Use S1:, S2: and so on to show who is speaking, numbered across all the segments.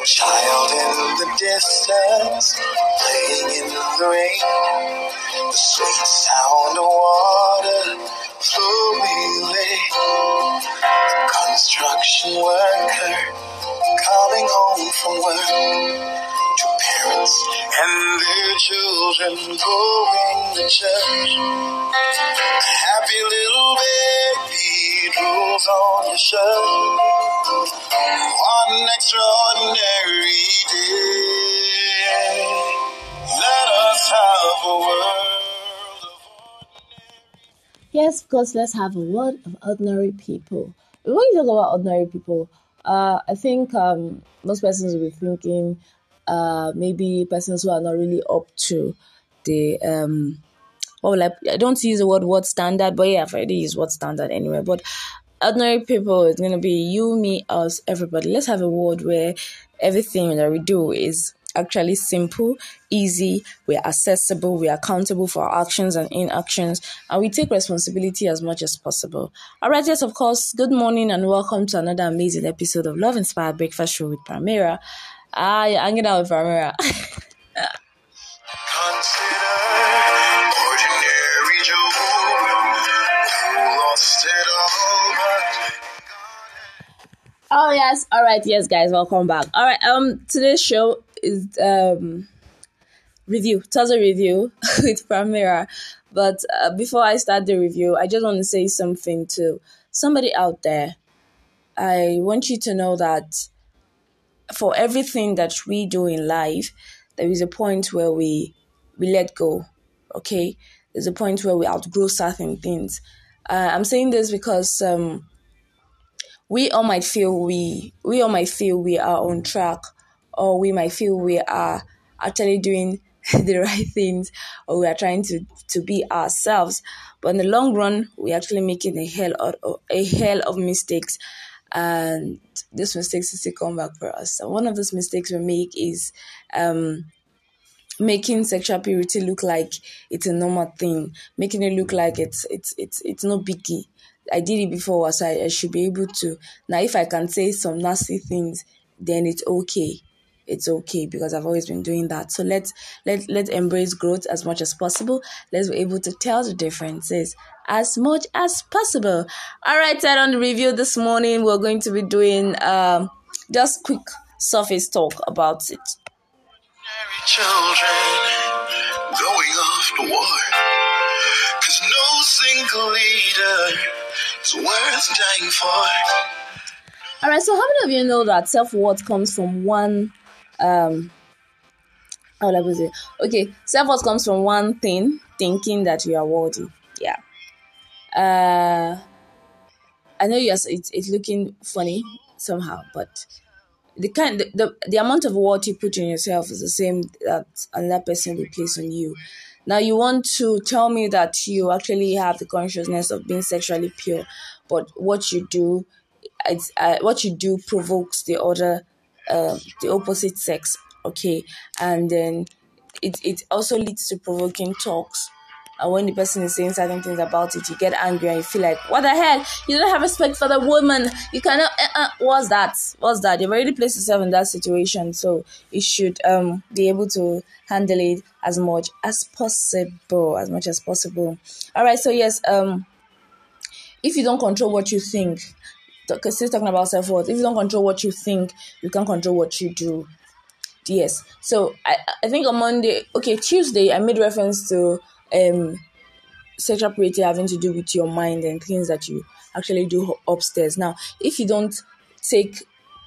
S1: A child in the distance, playing in the rain. The sweet sound of water late. A construction worker coming home from work. Two parents and their children going to church. A happy little baby drools on your shirt. An extraordinary
S2: Yes, of course, let's have a word of ordinary people. When you talk about ordinary people, uh, I think um, most persons will be thinking uh, maybe persons who are not really up to the um, will I, I don't use the word what standard, but yeah, I've already used what standard anyway. But ordinary people is gonna be you, me, us, everybody. Let's have a world where everything that we do is actually simple, easy, we're accessible, we're accountable for our actions and inactions, and we take responsibility as much as possible. Alright, yes, of course, good morning and welcome to another amazing episode of Love Inspired Breakfast Show with Primera. Ah, yeah, hanging out with Primera. Oh yes, all right, yes, guys, welcome back. All right, um, today's show is um review, Thursday review with Primera. But uh, before I start the review, I just want to say something to somebody out there. I want you to know that for everything that we do in life, there is a point where we we let go. Okay, there's a point where we outgrow certain things. Uh, I'm saying this because um, we all might feel we we all might feel we are on track or we might feel we are actually doing the right things or we are trying to to be ourselves. But in the long run we're actually making a hell of a hell of mistakes. And these mistakes is to come back for us. And one of those mistakes we make is um making sexual purity look like it's a normal thing, making it look like it's it's it's it's no biggie. I did it before, so I, I should be able to. Now, if I can say some nasty things, then it's okay. It's okay because I've always been doing that. So let's let let's embrace growth as much as possible. Let's be able to tell the differences as much as possible. All right, Ted, on the review this morning, we're going to be doing um just quick surface talk about it.
S1: children going off to war. Single leader is worth dying for.
S2: All right, so how many of you know that self worth comes from one? Um, how put it? Okay, self worth comes from one thing: thinking that you are worthy. Yeah. Uh, I know yes, it's it's looking funny somehow, but the kind the, the, the amount of worth you put in yourself is the same that another person will place on you. Now you want to tell me that you actually have the consciousness of being sexually pure, but what you do, it's uh, what you do provokes the other, uh, the opposite sex. Okay, and then it it also leads to provoking talks. And when the person is saying certain things about it, you get angry and you feel like, what the hell? You don't have respect for the woman. You cannot. Uh, uh, what's that? What's that? You've already placed yourself in that situation, so you should um be able to handle it as much as possible, as much as possible. All right. So yes, um, if you don't control what you think, because still talking about self worth, if you don't control what you think, you can't control what you do. Yes. So I I think on Monday, okay, Tuesday, I made reference to um sexual purity having to do with your mind and things that you actually do upstairs. Now, if you don't take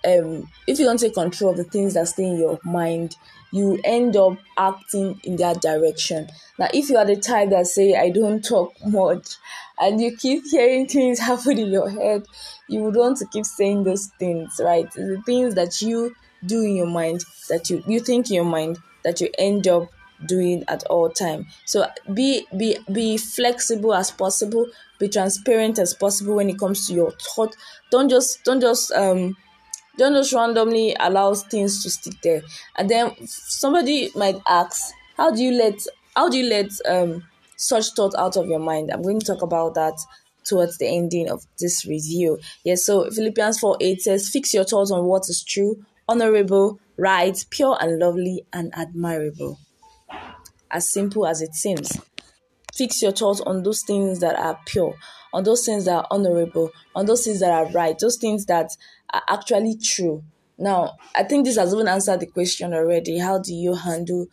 S2: um if you don't take control of the things that stay in your mind, you end up acting in that direction. Now, if you are the type that say I don't talk much and you keep hearing things happen in your head, you would want to keep saying those things, right? The things that you do in your mind that you you think in your mind that you end up doing at all time. So be be be flexible as possible. Be transparent as possible when it comes to your thought. Don't just don't just um don't just randomly allow things to stick there. And then somebody might ask how do you let how do you let um such thought out of your mind? I'm going to talk about that towards the ending of this review. Yes so philippians 4 8 says fix your thoughts on what is true honorable right, pure and lovely and admirable. As simple as it seems. Fix your thoughts on those things that are pure, on those things that are honorable, on those things that are right, those things that are actually true. Now, I think this has even answered the question already. How do you handle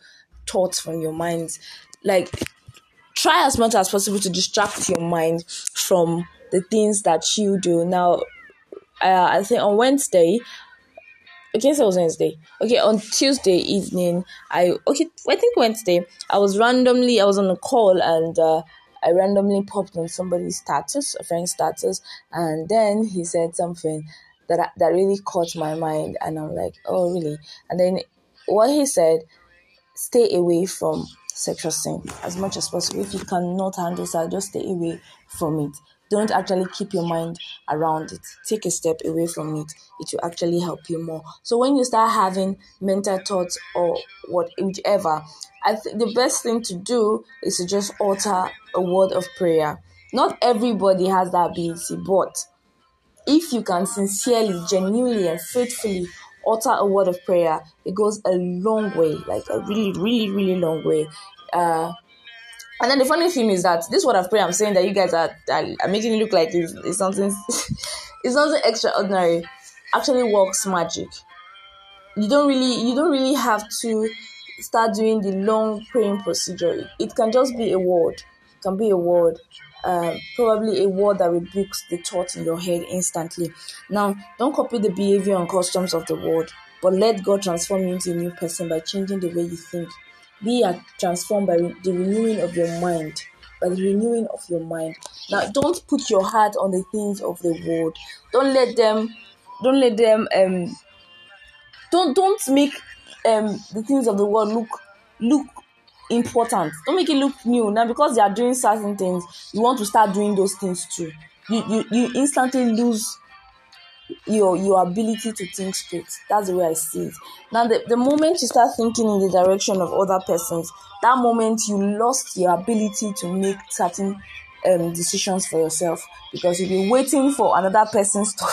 S2: thoughts from your mind? Like, try as much as possible to distract your mind from the things that you do. Now, uh, I think on Wednesday, okay, so it was Wednesday. Okay, on Tuesday evening, I okay, I think Wednesday, I was randomly, I was on a call and uh, I randomly popped on somebody's status, a friend's status, and then he said something that that really caught my mind, and I'm like, oh really? And then what he said, stay away from sexual sin as much as possible. If you cannot handle that, just stay away from it. Don't actually keep your mind around it. Take a step away from it. It will actually help you more. So when you start having mental thoughts or what, whichever, I think the best thing to do is to just utter a word of prayer. Not everybody has that ability, but if you can sincerely, genuinely, and faithfully utter a word of prayer, it goes a long way, like a really, really, really long way. Uh, and then the funny thing is that this word of prayer I'm saying that you guys are, are, are making it look like it's, it's something it's something extraordinary actually works magic. You don't really you don't really have to start doing the long praying procedure. It can just be a word. It can be a word. Uh, probably a word that rebukes the thought in your head instantly. Now, don't copy the behavior and customs of the world, but let God transform you into a new person by changing the way you think. Be transformed by the renewing of your mind. By the renewing of your mind. Now, don't put your heart on the things of the world. Don't let them. Don't let them. Um. Don't don't make um the things of the world look look important. Don't make it look new. Now, because they are doing certain things, you want to start doing those things too. You you, you instantly lose your your ability to think straight. That's the way I see it. Now, the, the moment you start thinking in the direction of other persons, that moment you lost your ability to make certain um, decisions for yourself because you've been waiting for another person's to,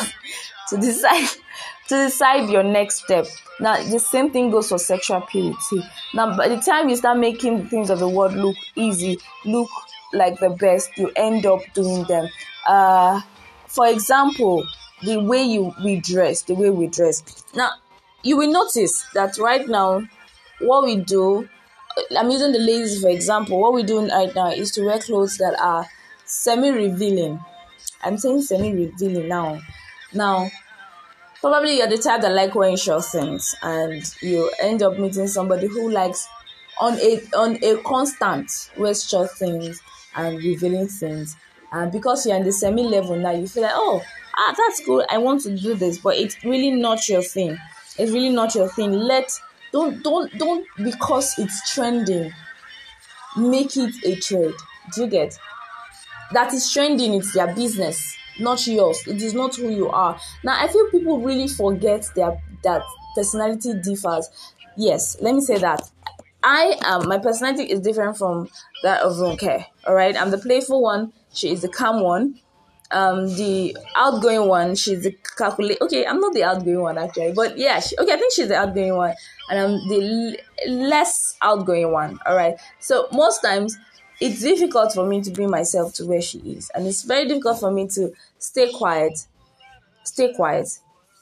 S2: to decide to decide your next step. Now, the same thing goes for sexual purity. Now, by the time you start making things of the world look easy, look like the best, you end up doing them. Uh, for example, the way you we dress, the way we dress. Now, you will notice that right now, what we do, uh, I'm using the ladies for example. What we're doing right now is to wear clothes that are semi-revealing. I'm saying semi-revealing now. Now, probably you're the type that like wearing short things, and you end up meeting somebody who likes on a on a constant wears short things and revealing things. And because you're in the semi level now, you feel like, oh, ah, that's cool. I want to do this, but it's really not your thing. It's really not your thing. Let don't don't don't because it's trending. Make it a trade. Do you get? That is trending. It's their business, not yours. It is not who you are. Now I feel people really forget their that personality differs. Yes, let me say that. I am my personality is different from that of Ronke. All right, I'm the playful one. She is the calm one um the outgoing one she's the calculate okay i'm not the outgoing one actually but yeah she, okay i think she's the outgoing one and i'm the l- less outgoing one all right so most times it's difficult for me to bring myself to where she is and it's very difficult for me to stay quiet stay quiet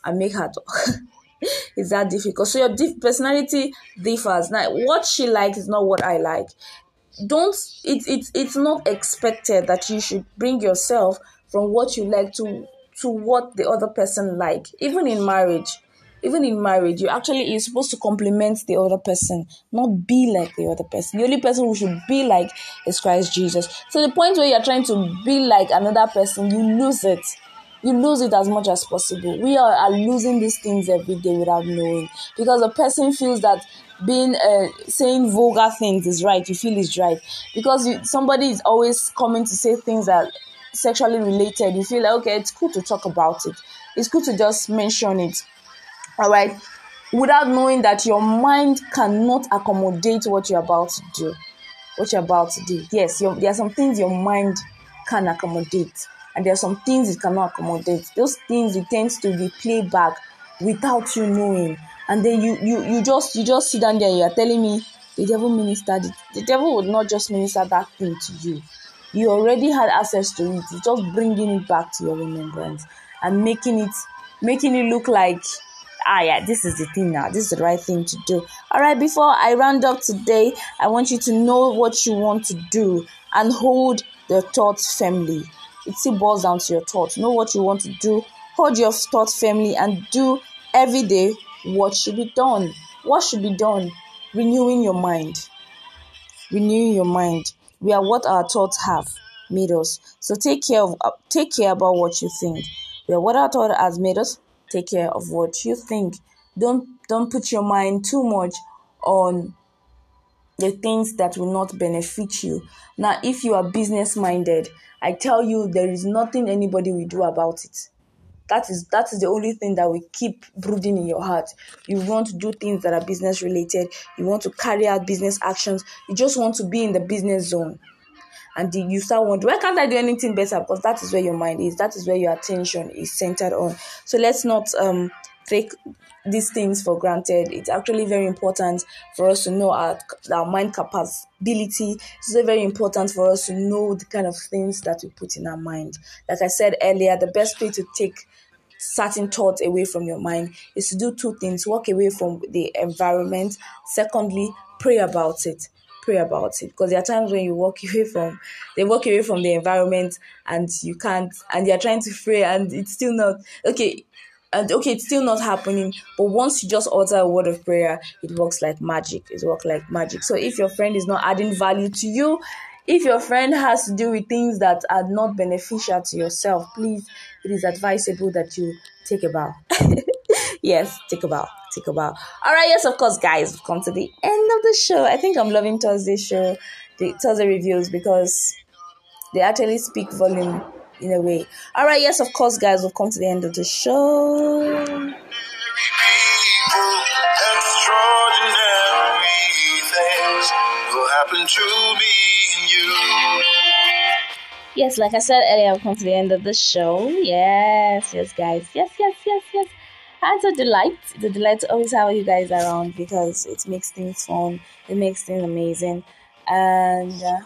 S2: and make her talk. It's that difficult. So your personality differs. Now what she likes is not what i like. Don't it's it's it's not expected that you should bring yourself from what you like to to what the other person like. Even in marriage even in marriage you actually you're supposed to compliment the other person not be like the other person. The only person who should be like is christ jesus. So the point where you're trying to be like another person you lose it. You lose it as much as possible. We are, are losing these things every day without knowing. Because a person feels that being uh, saying vulgar things is right. You feel is right. Because you, somebody is always coming to say things that sexually related, you feel like, okay, it's cool to talk about it. It's cool to just mention it. All right. Without knowing that your mind cannot accommodate what you're about to do. What you're about to do. Yes, there are some things your mind can accommodate, and there are some things it cannot accommodate. Those things it tends to be playback without you knowing. and then you you you just you just sit down there you are telling me the devil ministered it the devil would not just minister that thing to you you already had access to it. It's just bringing it back to your remembrance and making it making it look like ah yeah this is the thing now. This is the right thing to do. All right before i round up today i want you to know what you want to do and hold the thoughts firmly. It still boils down to your thoughts. Know what you want to do. Hold your thoughts firmly and do every day what should be done. What should be done? Renewing your mind. Renewing your mind we are what our thoughts have made us. So take care of uh, take care about what you think. We are what our thought has made us. Take care of what you think. Don't don't put your mind too much on the things that will not benefit you. Now if you are business minded i tell you there is nothing anybody will do about it that is that is the only thing that will keep brooding in your heart. You want to do things that are business related. You want to carry out business actions. You just want to be in the business zone. And you start wondering why can't i do anything better? Because that is where your mind is. That is where your attention is centered on. So let's not um take these things for granted. It's actually very important for us to know our, our mind capability. It's very important for us to know the kind of things that we put in our mind. Like I said earlier, the best way to take certain thoughts away from your mind is to do two things walk away from the environment secondly pray about it pray about it because there are times when you walk away from they walk away from the environment and you can't and you're trying to pray and it's still not okay and okay it's still not happening but once you just utter a word of prayer it works like magic. It works like magic. So if your friend is not adding value to you if your friend has to do with things that are not beneficial to yourself please it is advisable that you take a bow. Yes take a bow take a bow. All right yes of course guys we've come to the end of the show. I think i'm loving thursday show the thursday reviews because they actually speak volume in a way. All right, yes, of course, guys, we've come to the end of the show. Yes, like I said earlier, I've come to the end of the show. Yes, yes, guys. Yes, yes, yes, yes. And it's a delight. It's a delight to always have you guys around because it makes things fun. It makes things amazing. And uh,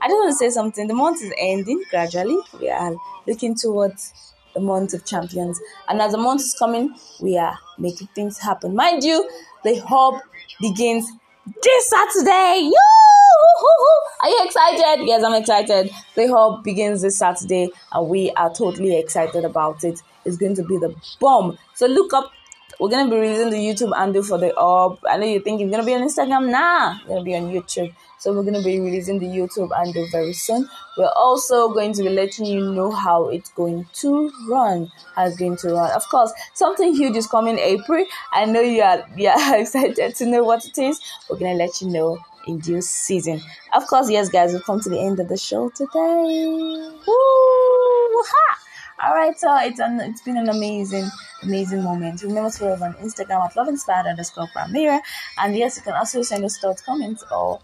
S2: I just want to say something. The month is ending gradually. We are looking towards the month of champions. And as the month is coming, we are making things happen. Mind you, the hub begins this Saturday. Yoo-hoo-hoo. Are you excited? Yes, I'm excited. The hub begins this Saturday, and we are totally excited about it. It's going to be the bomb. So look up. We're gonna be releasing the YouTube handle for the hub. I know you think it's gonna be on Instagram. Nah, it's gonna be on YouTube. So we're going to be releasing the YouTube handle very soon. We're also going to be letting you know how it's going to run. How it's going to run. Of course, something huge is coming April. I know you are, are excited to know what it is. We're going to let you know in due season. Of course, yes, guys, we've come to the end of the show today. Woo! Ha! All right, so it's an it's been an amazing, amazing moment. Remember to follow us on Instagram at loveinspired underscore Primera. And yes, you can also send us thoughts, comments, or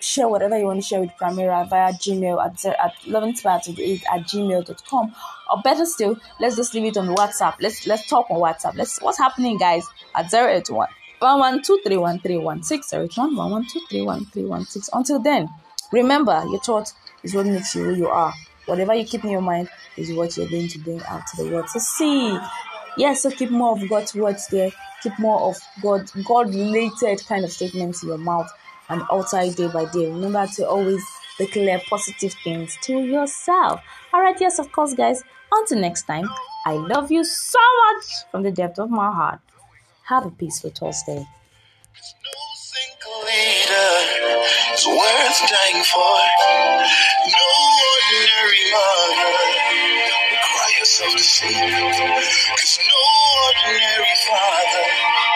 S2: share whatever you want to share with Primera via Gmail at, at loveinspired at gmail.com. Or better still, let's just leave it on WhatsApp. Let's let's talk on WhatsApp. Let's what's happening guys at 081 1123131 Until then, remember your thought is what makes you who you are. Whatever you keep in your mind is what you're going to bring out to the world. So see. Yes, so keep more of God's words there. Keep more of God God related kind of statements in your mouth and alter day by day. Remember to always declare positive things to yourself. Alright, yes, of course, guys. Until next time, I love you so much from the depth of my heart. Have a peaceful Thursday.
S1: No Cause no ordinary father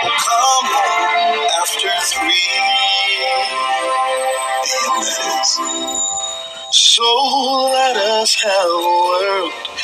S1: will come home after three. So let us have